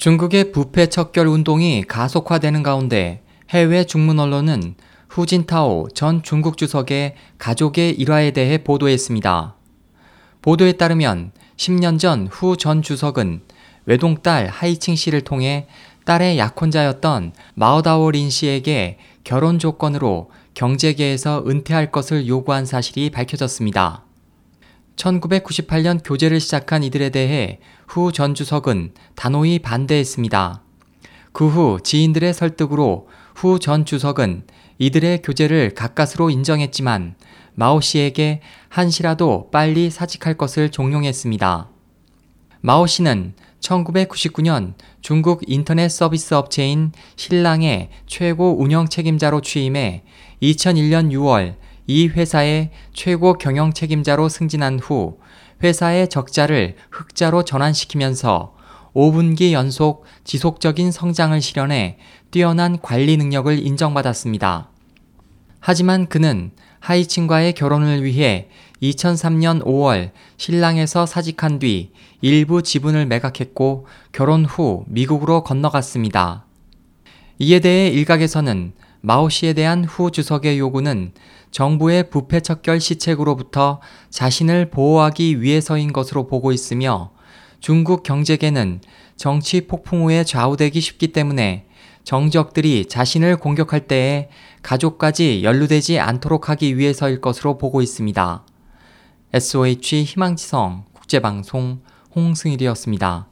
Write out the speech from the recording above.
중국의 부패 척결 운동이 가속화되는 가운데 해외 중문 언론은 후진타오 전 중국 주석의 가족의 일화에 대해 보도했습니다. 보도에 따르면 10년 전 후 전 주석은 외동딸 하이칭 씨를 통해 딸의 약혼자였던 마오다오 린 씨에게 결혼 조건으로 경제계에서 은퇴할 것을 요구한 사실이 밝혀졌습니다. 1998년 교제를 시작한 이들에 대해 후 전 주석은 단호히 반대했습니다. 그 후 지인들의 설득으로 후 전 주석은 이들의 교제를 가까스로 인정했지만 마오 씨에게 한시라도 빨리 사직할 것을 종용했습니다. 마오 씨는 1999년 중국 인터넷 서비스 업체인 신랑의 최고 운영 책임자로 취임해 2001년 6월 이 회사의 최고 경영 책임자로 승진한 후 회사의 적자를 흑자로 전환시키면서 5분기 연속 지속적인 성장을 실현해 뛰어난 관리 능력을 인정받았습니다. 하지만 그는 하이친과의 결혼을 위해 2003년 5월 신랑에서 사직한 뒤 일부 지분을 매각했고 결혼 후 미국으로 건너갔습니다. 이에 대해 일각에서는 마오 씨에 대한 후 주석의 요구는 정부의 부패 척결 시책으로부터 자신을 보호하기 위해서인 것으로 보고 있으며 중국 경제계는 정치 폭풍 우에 좌우되기 쉽기 때문에 정적들이 자신을 공격할 때에 가족까지 연루되지 않도록 하기 위해서일 것으로 보고 있습니다. SOH 희망지성 국제방송 홍승일이었습니다.